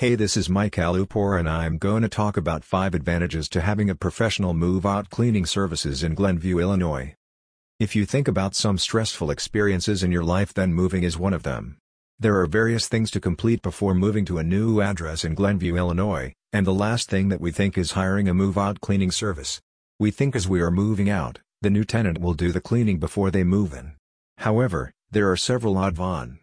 Hey this is Mike Alupor and I'm going to talk about 5 advantages to having a professional move-out cleaning services in Glenview, Illinois. If you think about some stressful experiences in your life then moving is one of them. There are various things to complete before moving to a new address in Glenview, Illinois, and the last thing that we think is hiring a move-out cleaning service. We think as we are moving out, the new tenant will do the cleaning before they move in. However, there are several odd-on